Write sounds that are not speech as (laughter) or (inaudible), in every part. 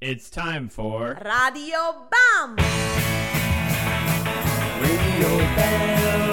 It's time for Radio Bam! Radio Bam,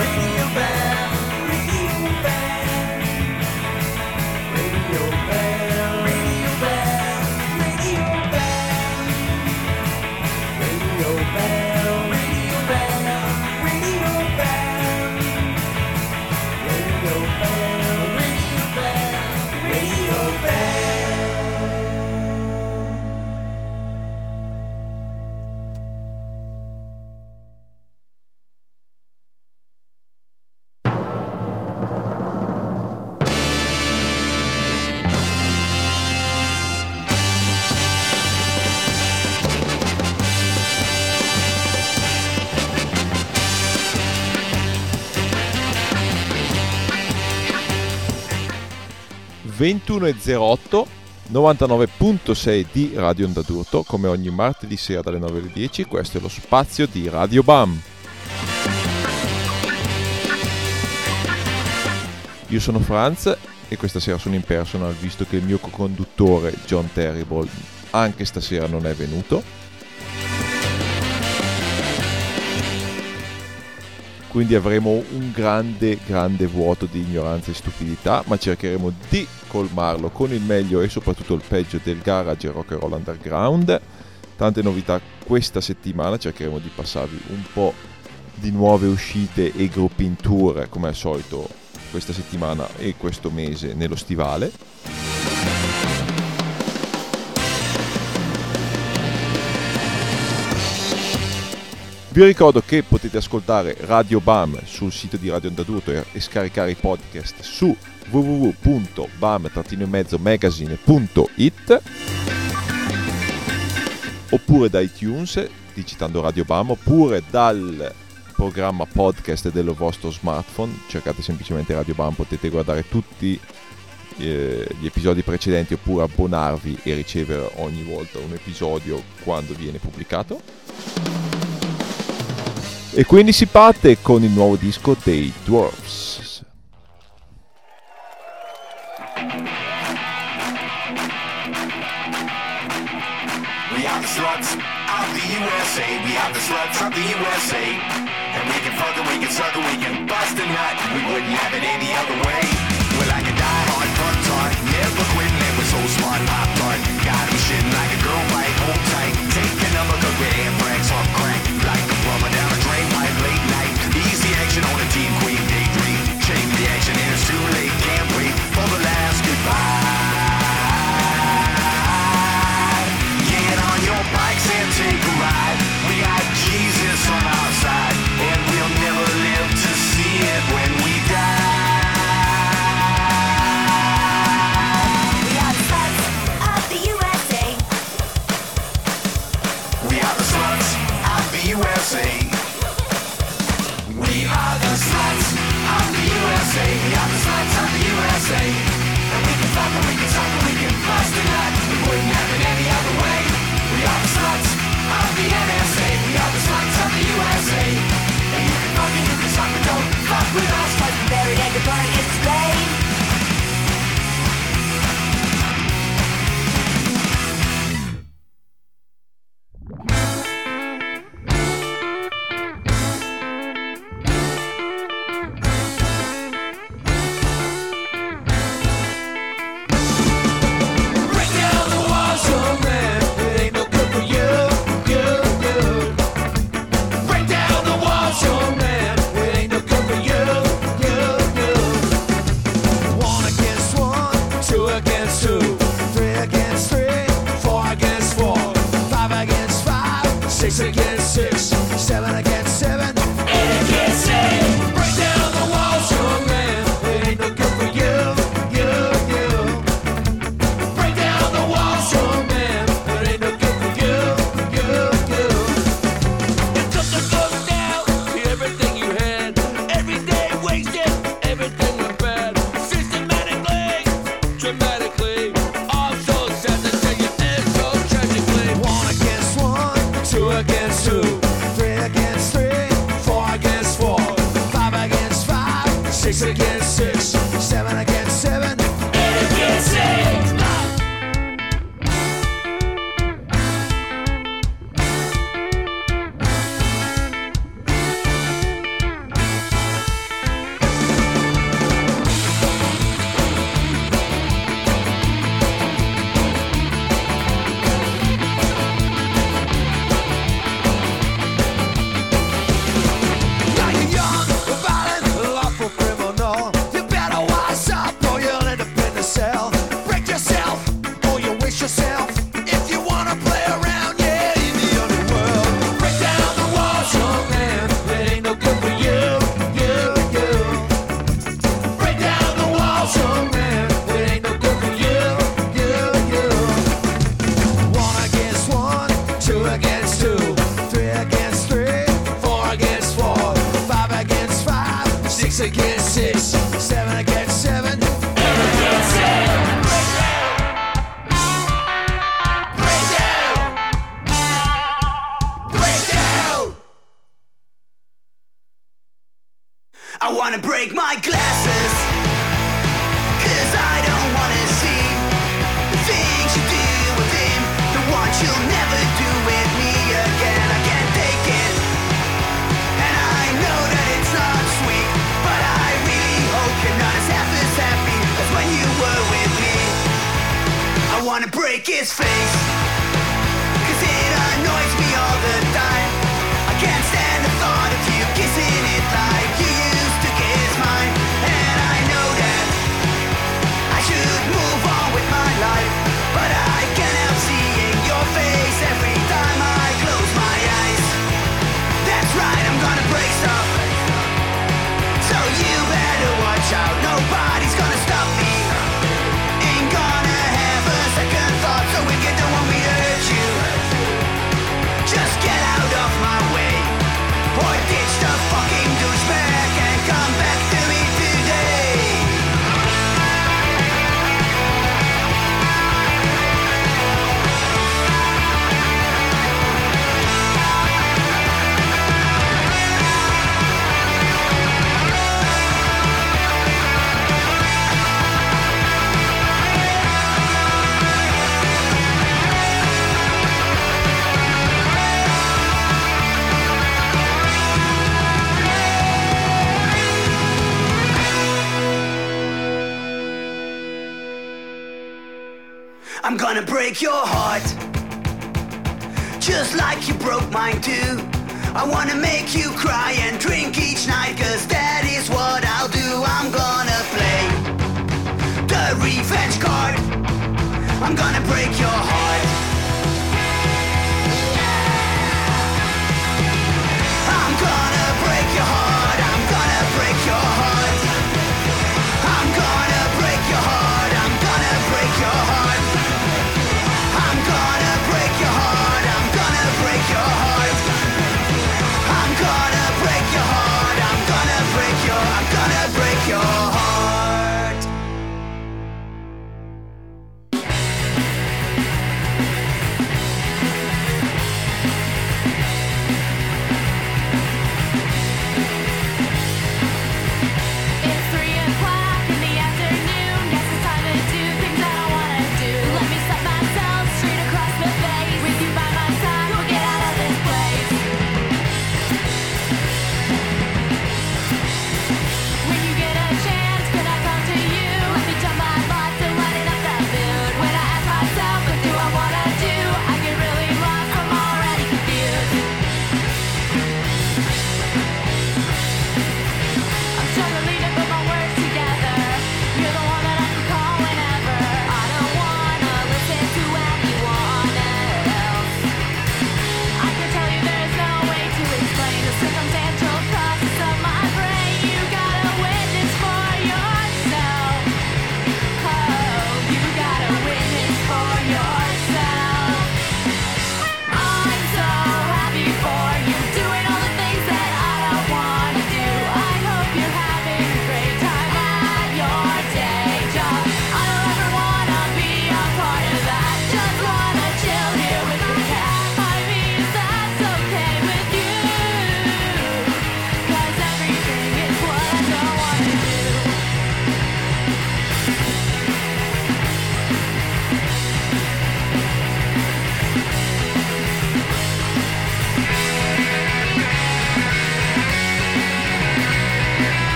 ...21.08... ...99.6 di Radio Onda d'Urto... ...come ogni martedì sera dalle 9 alle 10... ...questo è lo spazio di Radio BAM... Io sono Franz e questa sera sono in personal visto che il mio co-conduttore John Terrible anche stasera non è venuto. Quindi avremo un grande, grande vuoto di ignoranza e stupidità, ma cercheremo di colmarlo con il meglio e soprattutto il peggio del garage rock and roll underground. Tante novità questa settimana, cercheremo di passarvi un po' di nuove uscite e gruppi in tour come al solito questa settimana e questo mese nello stivale. Vi ricordo che potete ascoltare Radio BAM sul sito di Radio Onda d'Urto e, e scaricare i podcast su www.bam-magazine.it oppure da iTunes digitando Radio BAM oppure dal programma podcast del vostro smartphone. Cercate semplicemente Radio BAM potete guardare tutti eh, gli episodi precedenti oppure abbonarvi e ricevere ogni volta un episodio quando viene pubblicato. E quindi si parte con il nuovo disco dei Dwarfs We the sluts of the USA. And we can fuck and we can suck and we can bust a nut. We wouldn't have it any other way. We're like a die-hard front tart. Never quitting and we're so smart pop tart. Got 'em shitting like a I wanna make you cry and drink each night Cause that is what I'll do. I'm gonna play the revenge card. I'm gonna break your heart.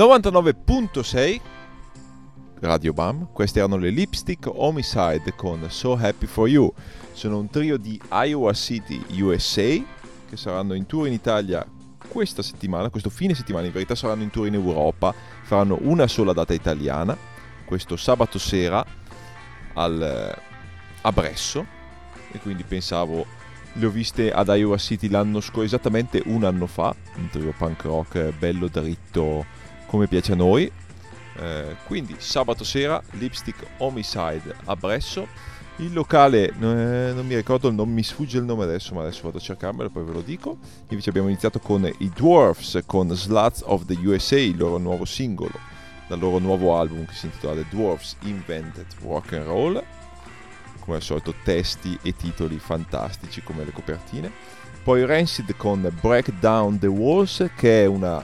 99.6 Radio Bam, queste erano le Lipstick Homicide con So Happy For You. Sono un trio di Iowa City, USA, che saranno in tour in Italia questa settimana, questo fine settimana in verità saranno in tour in Europa, faranno una sola data italiana, questo sabato sera al, eh, a Bresso, e quindi pensavo le ho viste ad Iowa City l'anno scorso, esattamente un anno fa, un trio punk rock eh, bello dritto come piace a noi, eh, quindi sabato sera Lipstick Homicide a Bresso. Il locale, eh, non mi ricordo, non mi sfugge il nome adesso, ma adesso vado a cercarmelo e poi ve lo dico. Invece abbiamo iniziato con i Dwarfs, con Sluts of the USA, il loro nuovo singolo, dal loro nuovo album che si intitola The Dwarfs Invented Rock and Roll. Come al solito testi e titoli fantastici come le copertine. Poi Rancid con Break Down the Walls, che è una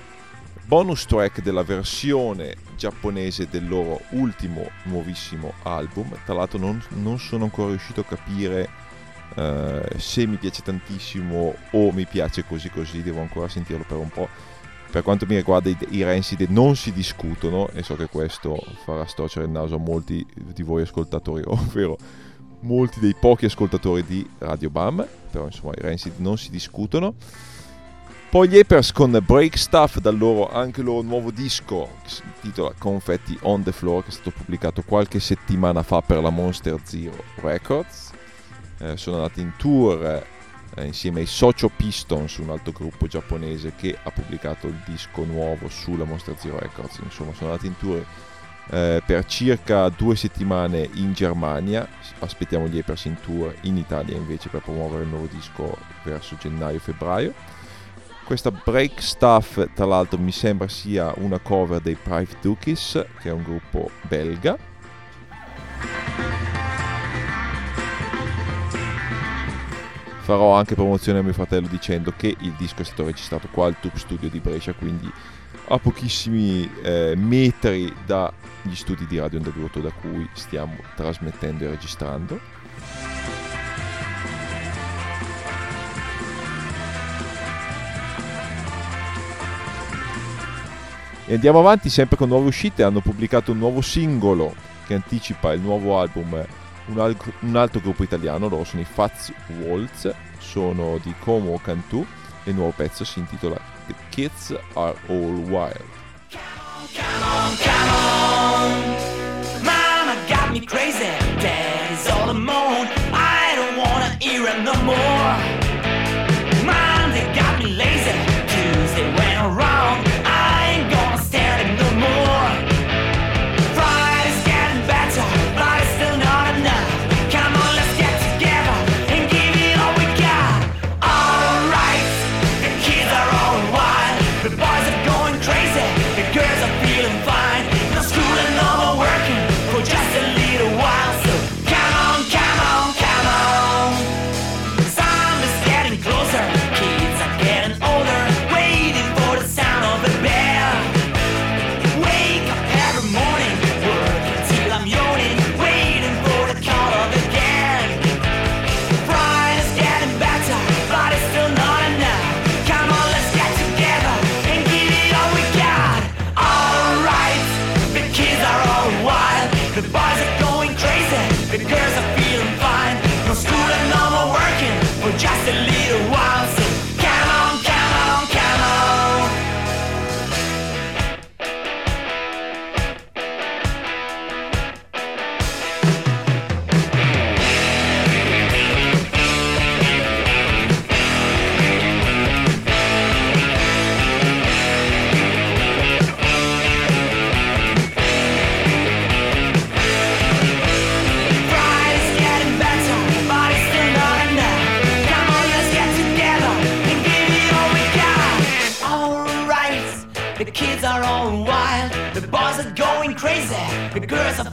bonus track della versione giapponese del loro ultimo nuovissimo album. Tra l'altro non, non sono ancora riuscito a capire eh, se mi piace tantissimo o mi piace così così, devo ancora sentirlo per un po'. Per quanto mi riguarda i, i Rancid non si discutono e so che questo farà storcere il naso a molti di voi ascoltatori, (laughs) ovvero molti dei pochi ascoltatori di Radio Bam, però insomma i Rancid non si discutono. Poi gli Apers con Break Stuff dal loro anche loro nuovo disco che si intitola Confetti on the Floor che è stato pubblicato qualche settimana fa per la Monster Zero Records. Eh, sono andati in tour eh, insieme ai Socio Pistons, un altro gruppo giapponese che ha pubblicato il disco nuovo sulla Monster Zero Records. Insomma, sono andati in tour eh, per circa due settimane in Germania. Aspettiamo gli Apers in tour in Italia invece per promuovere il nuovo disco verso gennaio-febbraio. Questa Break Stuff, tra l'altro, mi sembra sia una cover dei Private Dookies, che è un gruppo belga. Farò anche promozione a mio fratello dicendo che il disco è stato registrato qua al Tube Studio di Brescia, quindi a pochissimi eh, metri dagli studi di Radio d'Urto da cui stiamo trasmettendo e registrando. E andiamo avanti sempre con nuove uscite, hanno pubblicato un nuovo singolo che anticipa il nuovo album, un, al- un altro gruppo italiano, loro sono i Fats Waltz, sono di Como Cantù e il nuovo pezzo si intitola The Kids Are All Wild. Come on, come on. Mama got me crazy. Daddy's all alone. I don't wanna hear it no more. Monday got me lazy. Tuesday went around.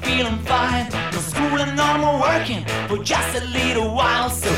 Feeling fine. No school and no more working for just a little while. So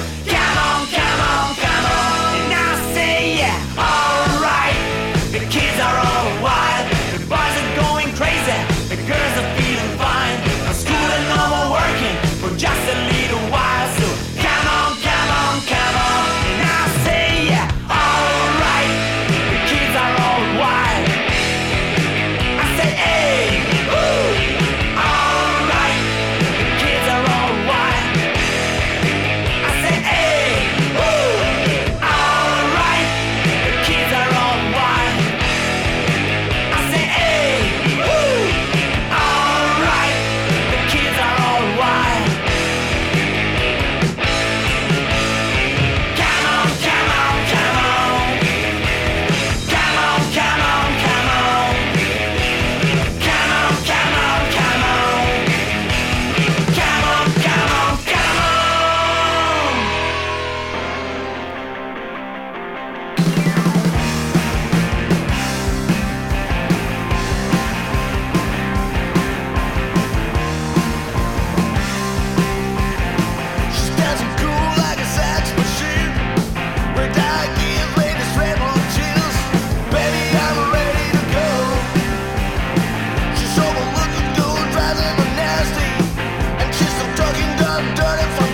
dirty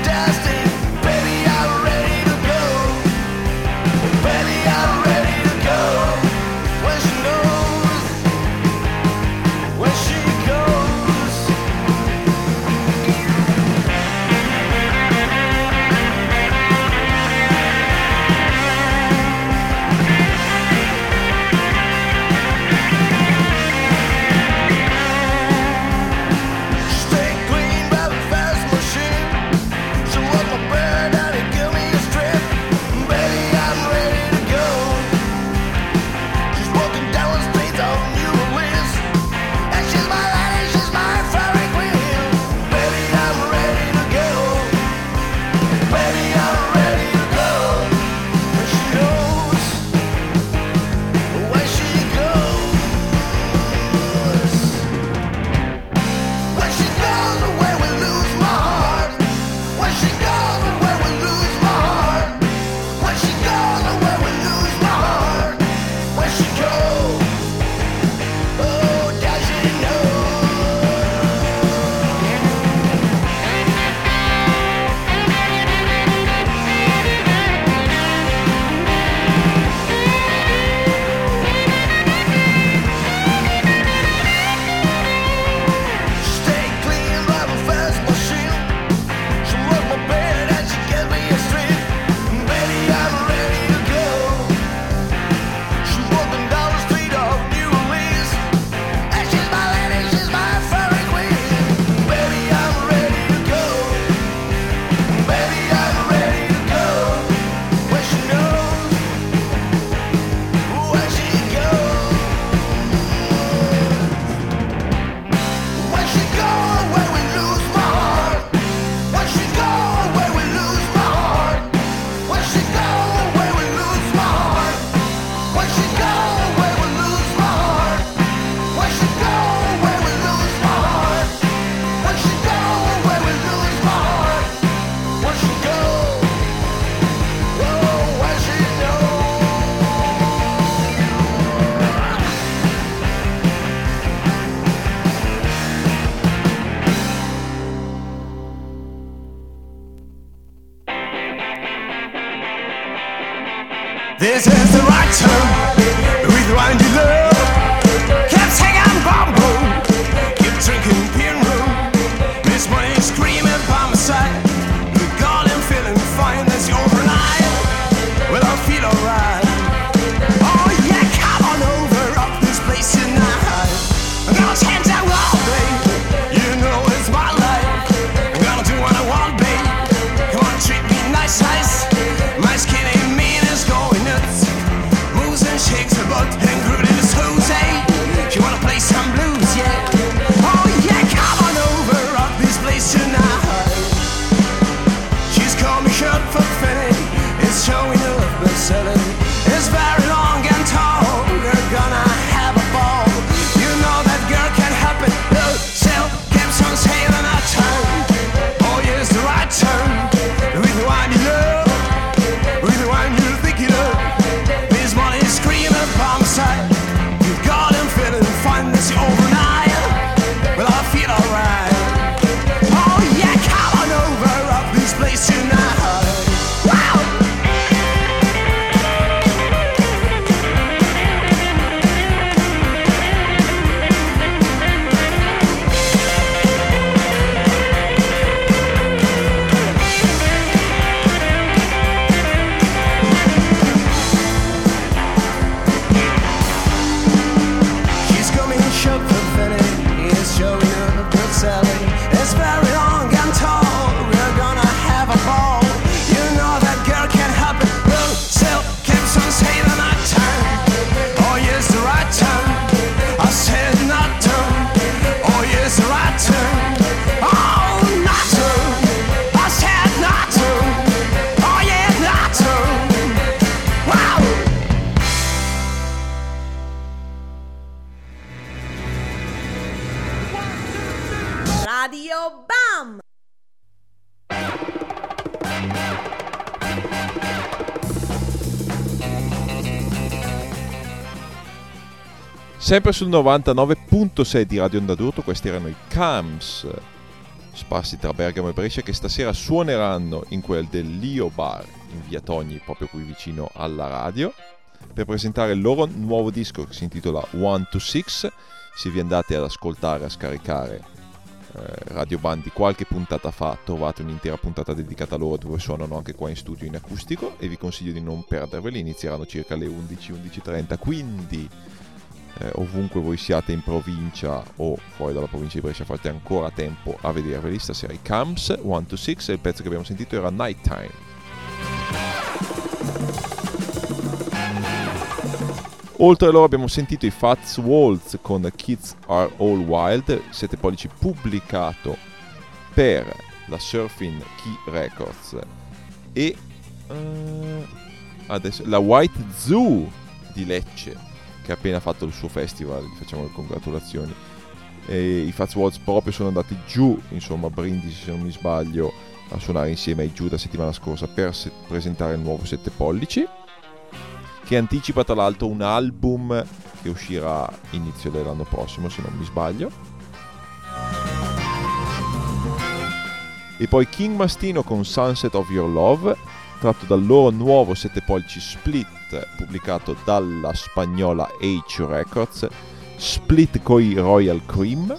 Sempre sul 99.6 di Radio Onda d'Urto, questi erano i Cams, sparsi tra Bergamo e Brescia, che stasera suoneranno in quel del Lio Bar in via Togni, proprio qui vicino alla radio, per presentare il loro nuovo disco che si intitola One to Six. Se vi andate ad ascoltare, a scaricare eh, Radio Band qualche puntata fa, trovate un'intera puntata dedicata a loro dove suonano anche qua in studio in acustico e vi consiglio di non perderveli, inizieranno circa alle 11-11.30, quindi eh, ovunque voi siate in provincia o fuori dalla provincia di Brescia fate ancora tempo a vederveli stasera i Camps 1 to 6 e il pezzo che abbiamo sentito era Nighttime Oltre a loro abbiamo sentito i Fats Waltz con Kids Are All Wild, 7 pollici pubblicato per la Surfing Key Records. E eh, adesso la White Zoo di Lecce che ha appena fatto il suo festival, gli facciamo le congratulazioni. E I Fats Waltz proprio sono andati giù, insomma, a Brindisi se non mi sbaglio, a suonare insieme ai giù la settimana scorsa per se- presentare il nuovo 7 pollici che anticipa tra l'altro un album che uscirà inizio dell'anno prossimo se non mi sbaglio e poi King Mastino con Sunset of Your Love tratto dal loro nuovo 7 pollici split pubblicato dalla spagnola H Records split coi Royal Cream.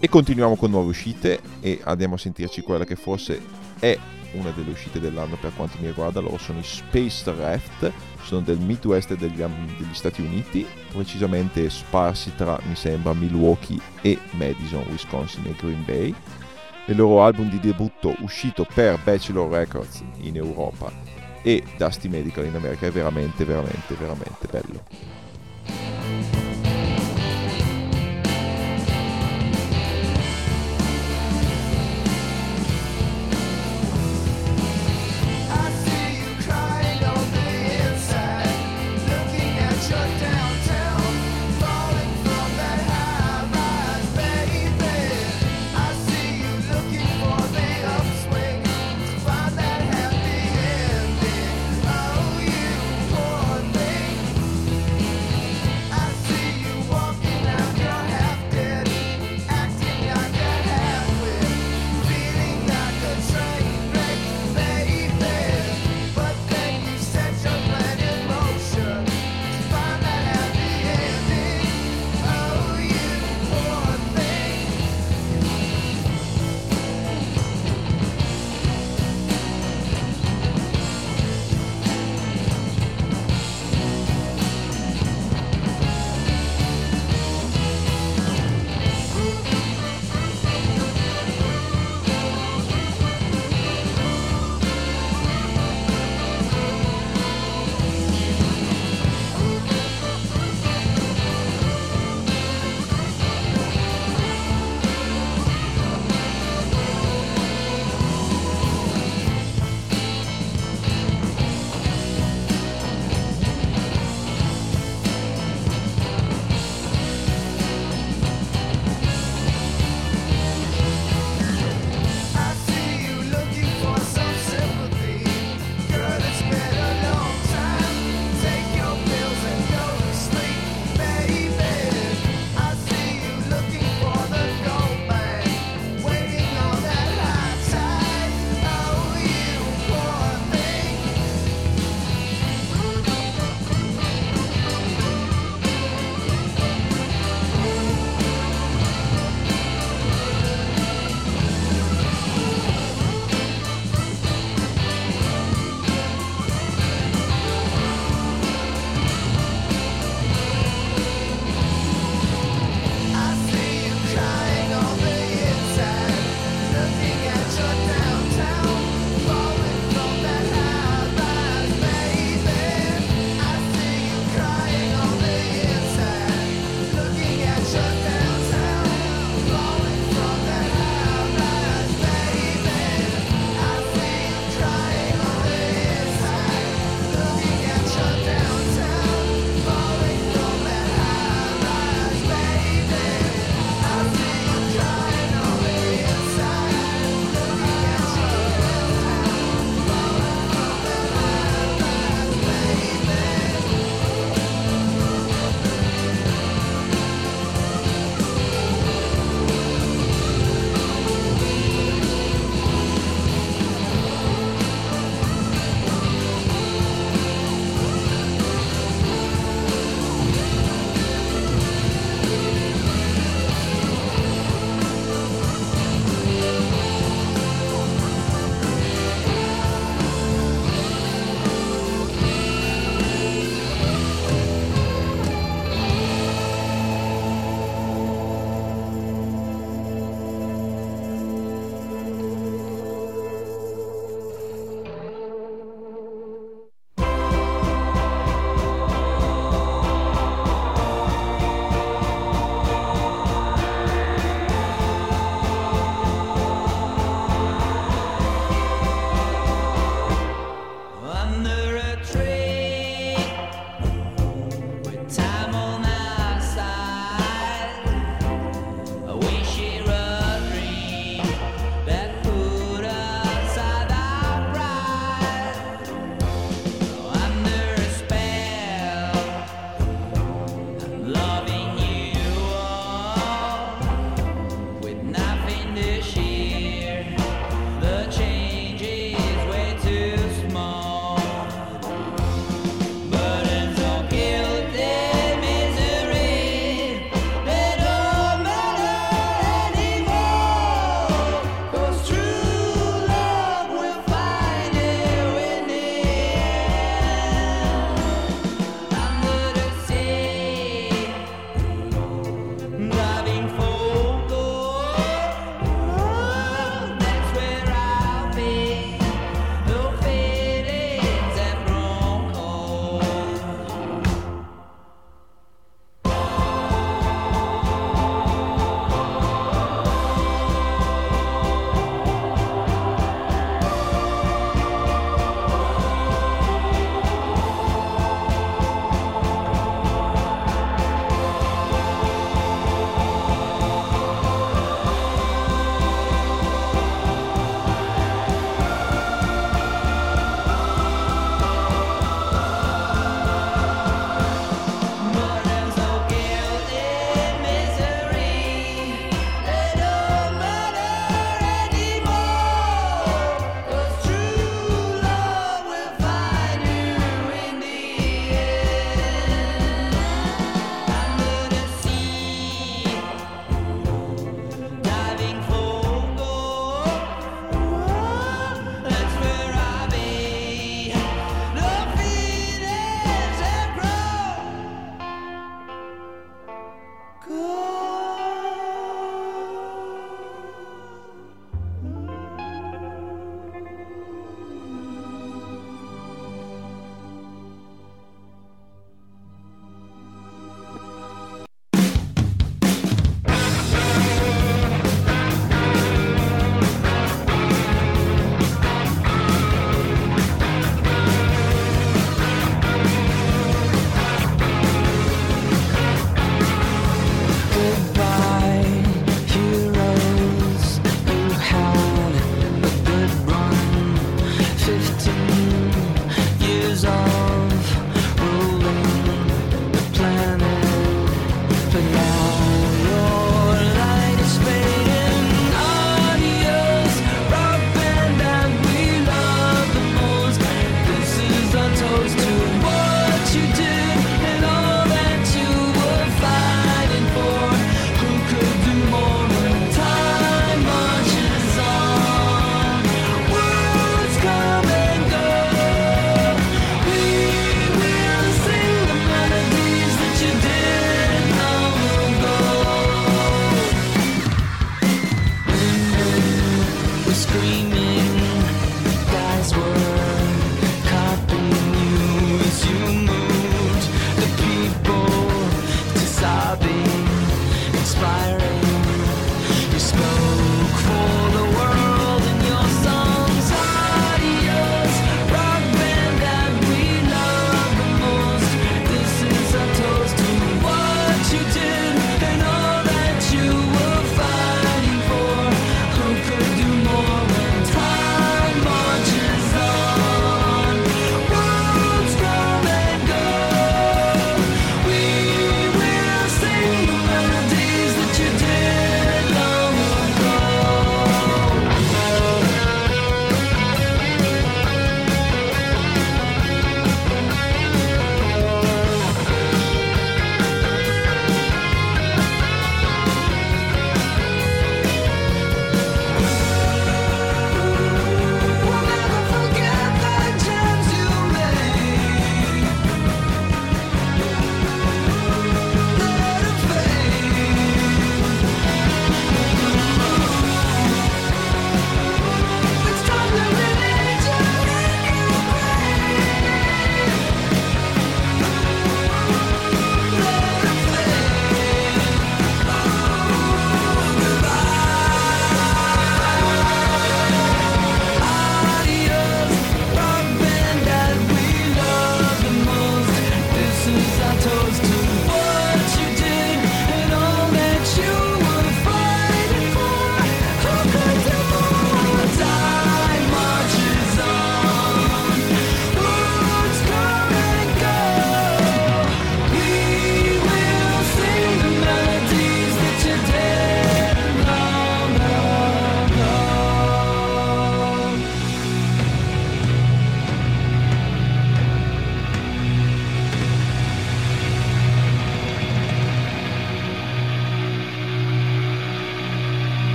E continuiamo con nuove uscite e andiamo a sentirci quella che forse è una delle uscite dell'anno per quanto mi riguarda. Loro sono i Space Raft, sono del Midwest degli, degli Stati Uniti, precisamente sparsi tra, mi sembra, Milwaukee e Madison, Wisconsin e Green Bay. Il loro album di debutto uscito per Bachelor Records in Europa e Dusty Medical in America è veramente, veramente, veramente bello.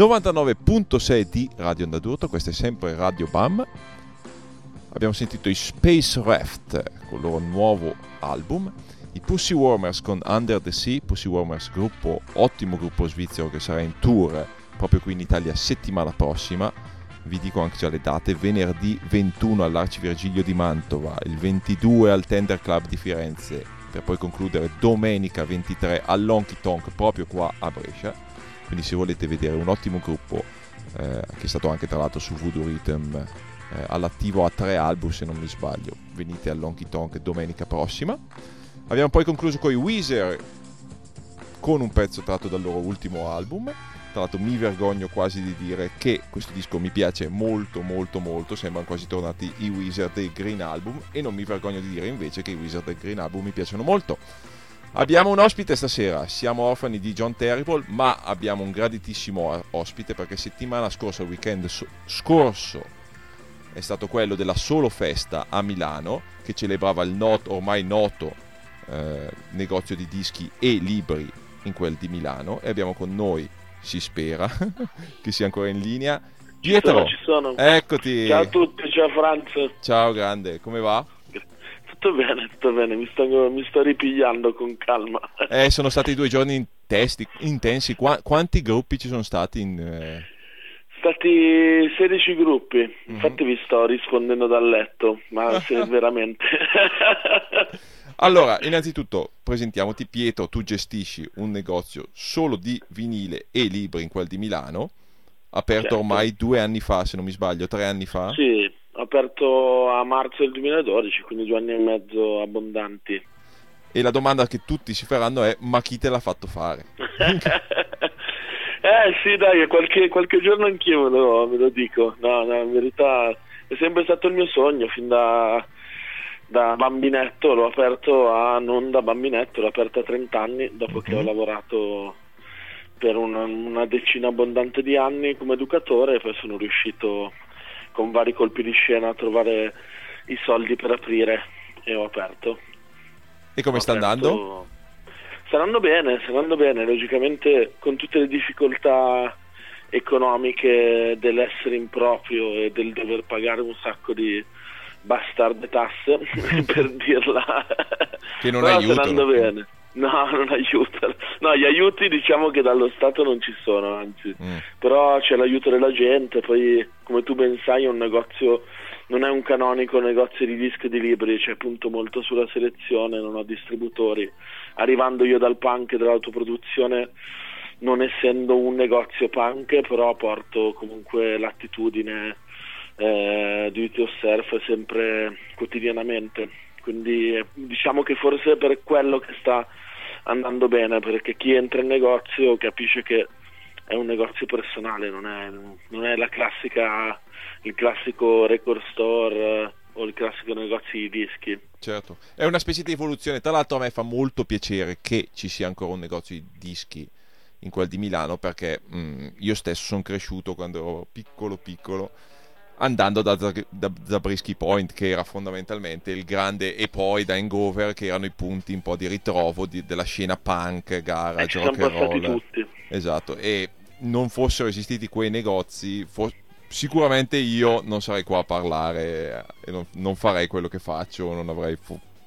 99.6 di Radio Onda d'Urto, questo è sempre Radio BAM. Abbiamo sentito i Space Raft con il loro nuovo album, i Pussy Warmers con Under the Sea, Pussy Warmers gruppo, ottimo gruppo svizzero che sarà in tour proprio qui in Italia settimana prossima. Vi dico anche già le date, venerdì 21 all'Arcivirgilio di Mantova, il 22 al Tender Club di Firenze, per poi concludere domenica 23 all'Honky Tonk proprio qua a Brescia. Quindi se volete vedere un ottimo gruppo, eh, che è stato anche tra l'altro su Voodoo Rhythm, eh, all'attivo a tre album se non mi sbaglio, venite all'Honky Tonk domenica prossima. Abbiamo poi concluso con i Weezer con un pezzo tratto dal loro ultimo album. Tra l'altro mi vergogno quasi di dire che questo disco mi piace molto molto molto, sembrano quasi tornati i Wizard del Green Album e non mi vergogno di dire invece che i Wizard del Green Album mi piacciono molto. Abbiamo un ospite stasera, siamo orfani di John Terrible, ma abbiamo un graditissimo ospite perché settimana scorsa, il weekend so- scorso, è stato quello della Solo Festa a Milano, che celebrava il not- ormai noto eh, negozio di dischi e libri in quel di Milano e abbiamo con noi, si spera, (laughs) che sia ancora in linea, Pietro. Ci sono, ci sono. Eccoti. Ciao a tutti, ciao Franz. Ciao grande, come va? Tutto bene, tutto bene, mi sto, mi sto ripigliando con calma. Eh, sono stati due giorni intesti- intensi. Qua- quanti gruppi ci sono stati in... eh, Stati 16 gruppi, Mhm. infatti vi sto rispondendo dal letto, ma se (laughs) veramente... Allora, innanzitutto presentiamoti Pietro, tu gestisci un negozio solo di vinile e libri in quel di Milano, aperto Certo. ormai due anni fa, se non mi sbaglio, tre anni fa. sì, aperto a marzo del 2012, quindi due anni e mezzo abbondanti. E la domanda che tutti si faranno è: ma chi te l'ha fatto fare? (laughs) eh sì, dai, qualche, qualche giorno anch'io me lo, me lo dico. No, no, in verità è sempre stato il mio sogno, fin da, da bambinetto l'ho aperto a, non da bambinetto, l'ho aperto a 30 anni, dopo che ho lavorato per una, una decina abbondante di anni come educatore e poi sono riuscito con vari colpi di scena a trovare i soldi per aprire e ho aperto. E come Ho sta aperto- andando? Sta andando bene, sta andando bene, logicamente con tutte le difficoltà economiche dell'essere in proprio e del dover pagare un sacco di bastarde tasse, (laughs) per dirla. Che non Però aiutano. sta andando bene. No, (laughs) non aiutano. No, gli aiuti diciamo che dallo Stato non ci sono, anzi. Mm. Però c'è l'aiuto della gente, poi come tu ben sai è un negozio, non è un canonico negozio di dischi e di libri, c'è punto molto sulla selezione, non ho distributori. Arrivando io dal punk e dall'autoproduzione, non essendo un negozio punk, però porto comunque l'attitudine eh, do it yourself sempre quotidianamente. Quindi eh, diciamo che forse è per quello che sta andando bene, perché chi entra in negozio capisce che è un negozio personale, non è, non è la classica, il classico record store eh, o il classico negozio di dischi. Certo, è una specie di evoluzione. Tra l'altro, a me fa molto piacere che ci sia ancora un negozio di dischi in quel di Milano perché mm, io stesso sono cresciuto quando ero piccolo piccolo andando da, da Zabriskie Point che era fondamentalmente il grande e poi da Hangover che erano i punti un po' di ritrovo di- della scena punk, Eh, garage, ci siamo rock and roll. tutti. esatto. E non fossero esistiti quei negozi fo- sicuramente io non sarei qua a parlare eh, e non, non farei quello che faccio non avrei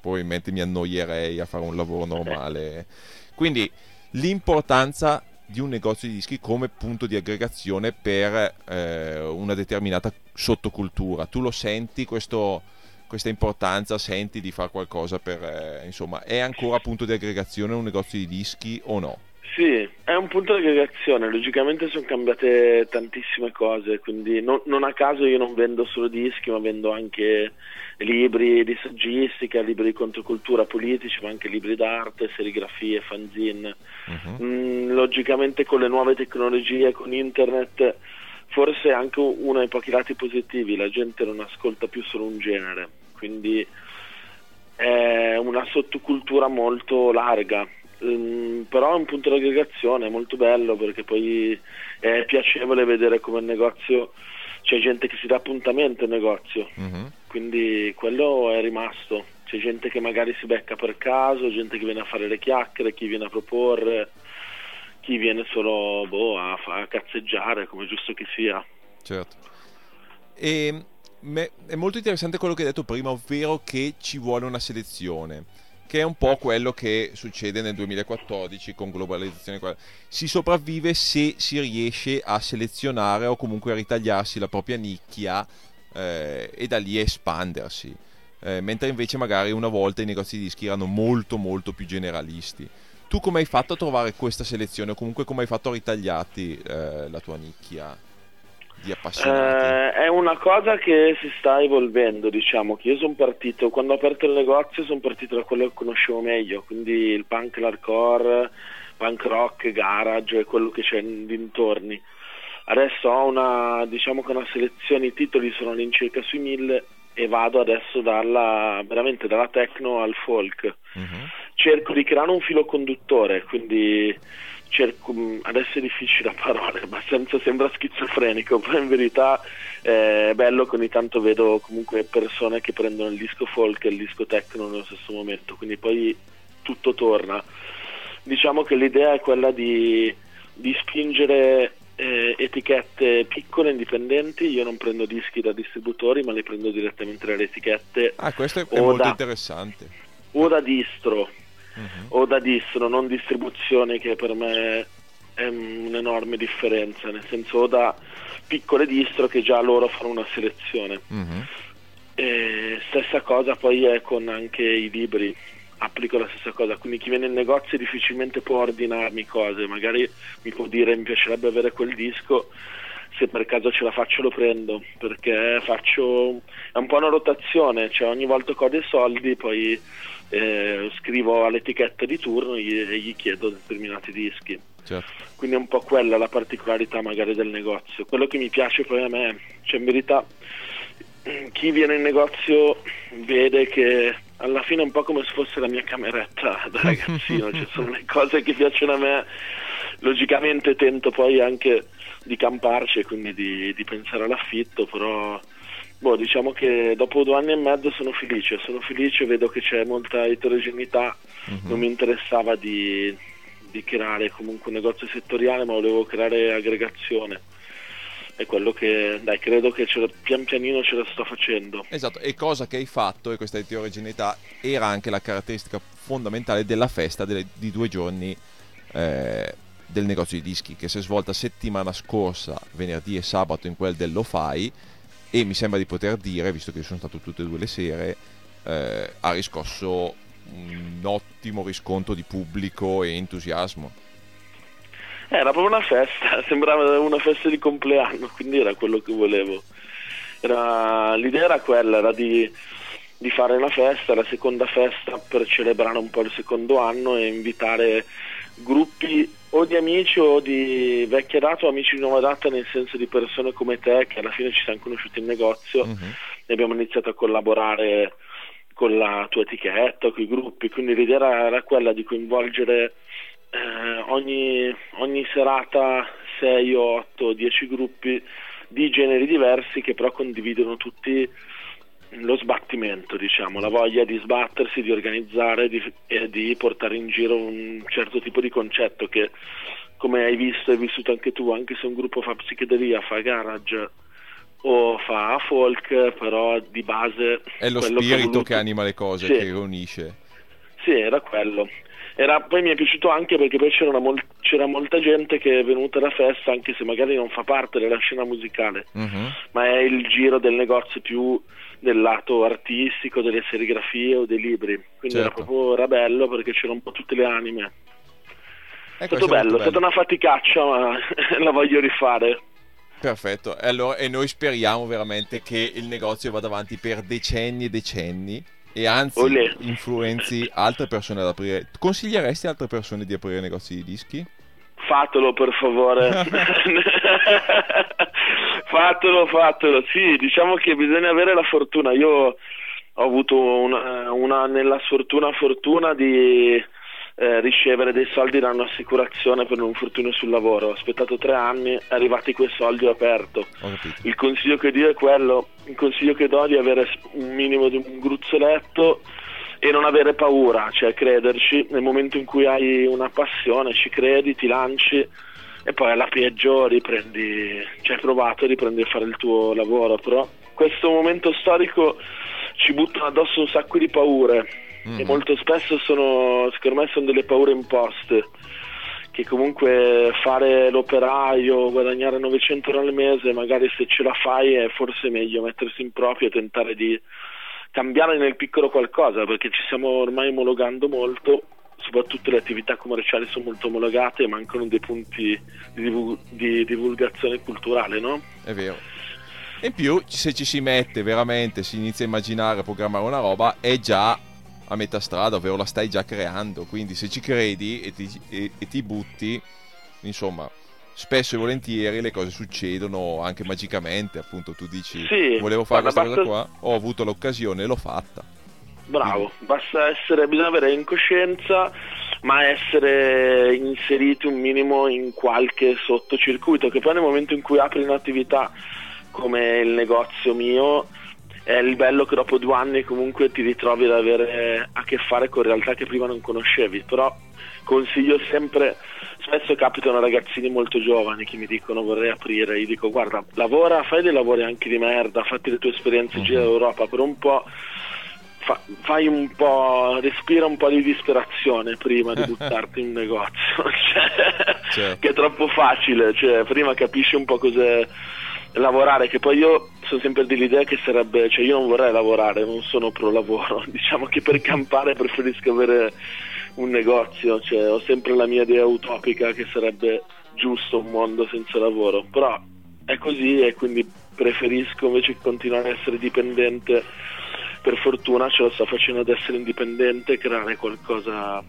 probabilmente mi annoierei a fare un lavoro normale. (laughs) Quindi l'importanza di un negozio di dischi come punto di aggregazione per eh, una determinata sottocultura. Tu lo senti questo, questa importanza? Senti di fare qualcosa per... eh, insomma, è ancora punto di aggregazione un negozio di dischi o no? Sì, è un punto di aggregazione, logicamente sono cambiate tantissime cose, quindi non, non a caso io non vendo solo dischi, ma vendo anche libri di saggistica, libri di controcultura politici, ma anche libri d'arte, serigrafie, fanzine. Mm, logicamente con le nuove tecnologie, con internet, forse è anche uno dei pochi lati positivi, la gente non ascolta più solo un genere, quindi è una sottocultura molto larga. Mm, però è un punto di aggregazione, molto bello perché poi è piacevole vedere come il negozio c'è gente che si dà appuntamento al negozio, Mhm. quindi quello è rimasto. C'è gente che magari si becca per caso, gente che viene a fare le chiacchiere, chi viene a proporre, chi viene solo boh, a, a cazzeggiare, come giusto che sia. Certo. E me- è molto interessante quello che hai detto prima, ovvero che ci vuole una selezione, che è un po' quello che succede nel 2014 con globalizzazione. Si sopravvive se si riesce a selezionare o comunque a ritagliarsi la propria nicchia eh, e da lì espandersi. Eh, mentre invece magari una volta i negozi di dischi erano molto molto più generalisti. Tu come hai fatto a trovare questa selezione o comunque come hai fatto a ritagliarti eh, la tua nicchia di appassionati? Eh, è una cosa che si sta evolvendo, diciamo, che io sono partito, quando ho aperto il negozio sono partito da quello che conoscevo meglio, quindi il punk, l'hardcore, punk rock, garage e quello che c'è in dintorni. Adesso ho una, diciamo che una selezione, i titoli sono all'incirca sui mille e vado adesso dalla, veramente dalla techno al folk. Mhm. Cerco di creare un filo conduttore, quindi cerco, mh, adesso è difficile a parole, abbastanza sembra schizofrenico, (laughs) però in verità eh, è bello che ogni tanto vedo comunque persone che prendono il disco folk e il disco techno nello stesso momento, quindi poi tutto torna. Diciamo che l'idea è quella di, di spingere eh, etichette piccole, indipendenti, io non prendo dischi da distributori ma li prendo direttamente dalle etichette Ah, questo è, molto da- interessante. o da distro Mhm. o da distro, non distribuzione che per me è un'enorme differenza, nel senso o da piccole distro che già loro fanno una selezione. Mhm. E stessa cosa poi è con anche i libri, applico la stessa cosa, quindi chi viene in negozio difficilmente può ordinarmi cose, magari mi può dire mi piacerebbe avere quel disco, se per caso ce la faccio lo prendo, perché faccio è un po' una rotazione, cioè ogni volta che ho dei soldi poi eh, scrivo all'etichetta di turno e gli, chiedo determinati dischi. Certo. Quindi è un po' quella la particolarità magari del negozio. Quello che mi piace poi a me, cioè in verità chi viene in negozio vede che alla fine è un po' come se fosse la mia cameretta (laughs) da ragazzino, cioè sono le cose che piacciono a me. Logicamente tento poi anche di camparci e quindi di, di pensare all'affitto, però boh, diciamo che dopo due anni e mezzo sono felice, sono felice, vedo che c'è molta eterogeneità, Mhm. non mi interessava di, di creare comunque un negozio settoriale, ma volevo creare aggregazione. È quello che, dai, credo che pian pianino ce la sto facendo. Esatto, e cosa che hai fatto, e questa eterogeneità era anche la caratteristica fondamentale della festa delle- di due giorni eh, del negozio di dischi, che si è svolta settimana scorsa, venerdì e sabato, in quel dello Fai, e mi sembra di poter dire, visto che sono stato tutte e due le sere, eh, ha riscosso un ottimo riscontro di pubblico e entusiasmo. Era proprio una festa, (laughs) sembrava una festa di compleanno, quindi era quello che volevo. Era- l'idea era quella, era di, di fare una festa, la seconda festa per celebrare un po' il secondo anno e invitare gruppi o di amici o di vecchia data o amici di nuova data, nel senso di persone come te che alla fine ci siamo conosciuti in negozio Mhm. e abbiamo iniziato a collaborare con la tua etichetta, con i gruppi, quindi l'idea era, era quella di coinvolgere eh, ogni, ogni serata 6, 8, 10 gruppi di generi diversi che però condividono tutti lo sbattimento, diciamo, la voglia di sbattersi, di organizzare di- e di portare in giro un certo tipo di concetto che come hai visto e vissuto anche tu, anche se un gruppo fa psichedelia, fa garage o fa folk, però di base È lo spirito ha voluto- che anima le cose, Sì. che unisce. sì, era quello. Era- poi mi è piaciuto anche perché poi c'era, mol- c'era molta gente che è venuta alla festa, anche se magari non fa parte della scena musicale, Mhm. ma è il giro del negozio più del lato artistico, delle serigrafie o dei libri. Quindi era Certo. proprio era bello perché c'era un po' tutte le anime. È Ecco, stato è molto bello, è stata una faticaccia, ma (laughs) la voglio rifare. Perfetto, e, allora- e noi speriamo veramente che il negozio vada avanti per decenni e decenni e anzi Olè. influenzi altre persone ad aprire. Consiglieresti altre persone di aprire negozi di dischi? Fatelo per favore. (laughs) (laughs) (laughs) fatelo, fatelo. Sì, diciamo che bisogna avere la fortuna. Io ho avuto una, una- nella sfortuna fortuna di, eh, ricevere dei soldi da un'assicurazione per un infortunio sul lavoro. Ho aspettato tre anni, arrivati quei soldi ho aperto. Ho. Il consiglio che do è quello, il consiglio che do è di avere un minimo di un gruzzoletto e non avere paura, cioè crederci, nel momento in cui hai una passione, ci credi, ti lanci e poi alla peggio riprendi, cioè hai provato, riprendi a fare il tuo lavoro, però questo momento storico ci buttano addosso un sacco di paure Mm. e molto spesso sono, secondo me sono delle paure imposte che comunque fare l'operaio, guadagnare 900 euro al mese, magari se ce la fai è forse meglio mettersi in proprio e tentare di cambiare nel piccolo qualcosa, perché ci stiamo ormai omologando molto, soprattutto le attività commerciali sono molto omologate e mancano dei punti di, divu- di divulgazione culturale, no? È vero. E in più, se ci si mette veramente, si inizia a immaginare, a programmare una roba, è già a metà strada, ovvero la stai già creando. Quindi se ci credi e ti, e- e ti butti, insomma, spesso e volentieri le cose succedono anche magicamente. Appunto, tu dici, Sì, volevo fare questa cosa basta- qua, ho avuto l'occasione e l'ho fatta. Bravo, basta essere, bisogna avere incoscienza, ma essere inseriti un minimo in qualche sottocircuito, che poi nel momento in cui apri un'attività come il negozio mio, è il bello che dopo due anni comunque ti ritrovi ad avere a che fare con realtà che prima non conoscevi, però consiglio sempre, spesso capitano ragazzini molto giovani che mi dicono vorrei aprire, io dico guarda lavora, fai dei lavori anche di merda, fatti le tue esperienze in giro d'Europa per un po' fa- fai un po', respira un po' di disperazione prima di (laughs) buttarti in negozio, (laughs) cioè, Certo. che è troppo facile, cioè, prima capisci un po' cos'è lavorare, che poi io sono sempre dell'idea che sarebbe, cioè io non vorrei lavorare, non sono pro lavoro, (laughs) diciamo che per campare preferisco avere un negozio, cioè, ho sempre la mia idea utopica che sarebbe giusto un mondo senza lavoro, però è così e quindi preferisco invece continuare a essere dipendente per fortuna ce la sto facendo ad essere indipendente, creare qualcosa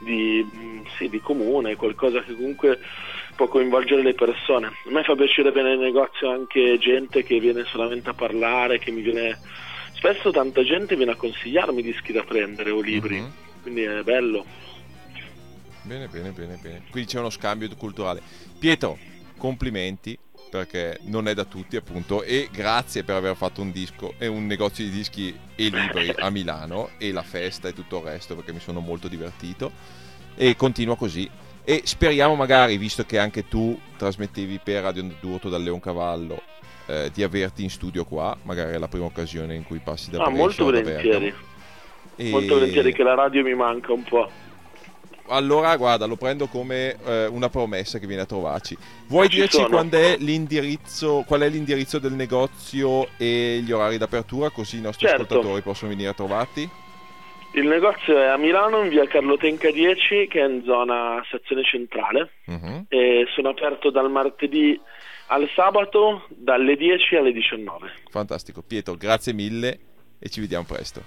di, sì, di comune, qualcosa che comunque può coinvolgere le persone. A me fa piacere venire in negozio anche gente che viene solamente a parlare, che mi viene... Spesso tanta gente viene a consigliarmi dischi da prendere o libri, Mhm. quindi è bello. Bene, bene, bene, bene. Quindi c'è uno scambio culturale. Pietro, complimenti perché non è da tutti appunto e grazie per aver fatto un disco e un negozio di dischi e libri a Milano e la festa e tutto il resto perché mi sono molto divertito. E continua così. E speriamo magari visto che anche tu trasmettevi per Radio D'Urto dal Leoncavallo eh, di averti in studio qua magari è la prima occasione in cui passi da Ah, Brescia molto volentieri, molto volentieri che la radio mi manca un po'. Allora, guarda, lo prendo come eh, una promessa che viene a trovarci. Vuoi Ci dirci sono. quando è l'indirizzo, qual è l'indirizzo del negozio e gli orari d'apertura, così i nostri Certo. ascoltatori possono venire a trovarti? Il negozio è a Milano in via Carlotenca 10 che è in zona stazione centrale Mhm. e sono aperto dal martedì al sabato dalle 10 alle 19. Fantastico. Pietro, grazie mille e ci vediamo presto.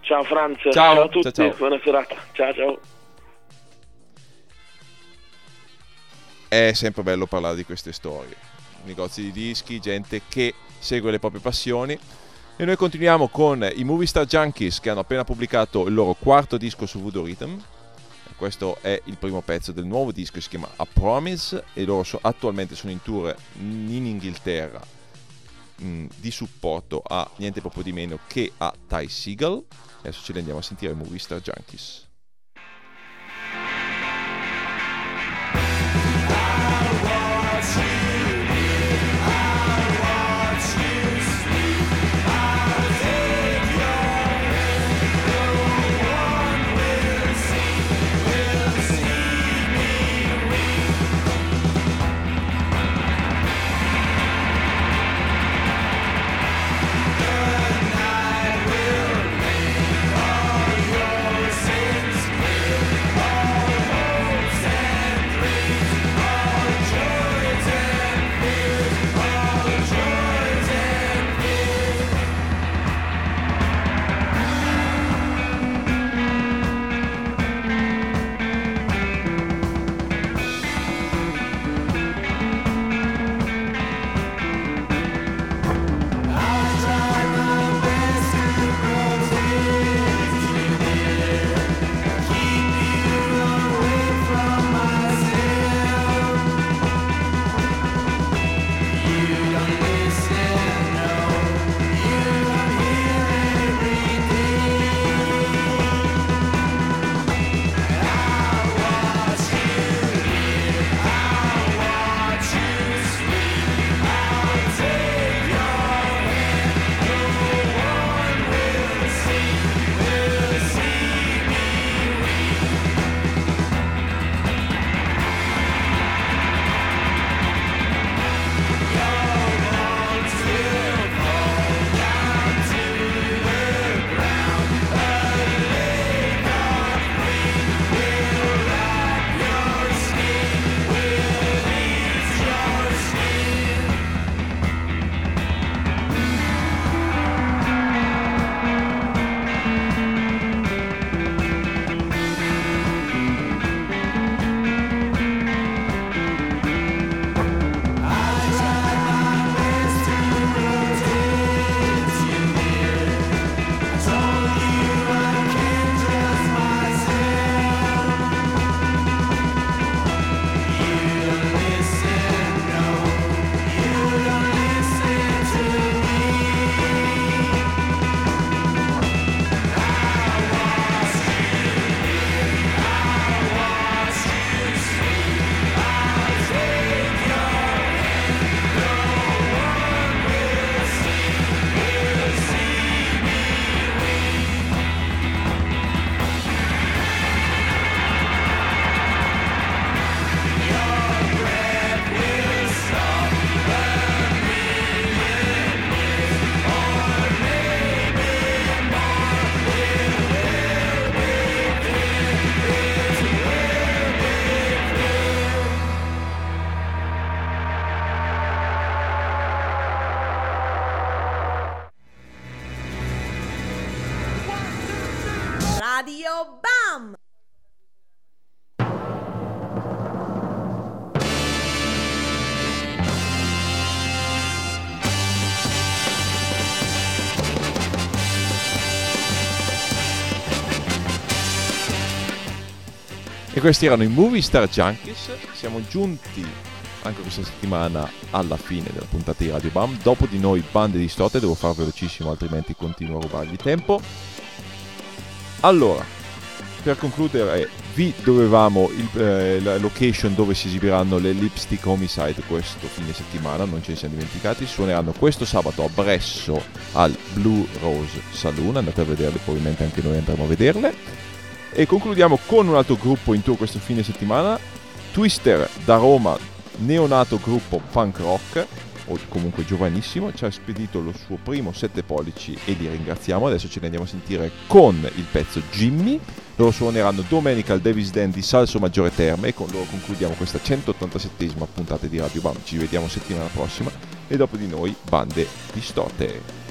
Ciao Franz, Ciao, a tutti, ciao, ciao. buona serata. Ciao ciao. È sempre bello parlare di queste storie. Negozi di dischi, gente che segue le proprie passioni. E noi continuiamo con i Movie Star Junkies che hanno appena pubblicato il loro quarto disco su Voodoo Rhythm. Questo è il primo pezzo del nuovo disco, si chiama A Promise e loro so- attualmente sono in tour in Inghilterra mh, di supporto a niente proprio di meno che a Ty Seagal. Adesso ce li andiamo a sentire i Movie Star Junkies. E questi erano i Movie Star Junkies. Siamo giunti anche questa settimana alla fine della puntata di Radio Bam. Dopo di noi, bande di stote, devo far velocissimo, altrimenti continuo a rubargli tempo. Allora, per concludere, vi dovevamo il- eh, la location dove si esibiranno le Lipstick Homicide questo fine settimana, non ce ne siamo dimenticati. Suoneranno questo sabato a Bresso al Blue Rose Saloon. Andate a vederle, probabilmente anche noi andremo a vederle. E concludiamo con un altro gruppo in tour questo fine settimana. Twister da Roma, neonato gruppo punk rock, o comunque giovanissimo, ci ha spedito lo suo primo 7 pollici e li ringraziamo. Adesso ce ne andiamo a sentire con il pezzo Jimmy. Loro suoneranno domenica al Davis Den di Salso Maggiore Terme e con loro concludiamo questa 187esima puntata di Radio Bam. Ci vediamo settimana prossima e dopo di noi bande distorte.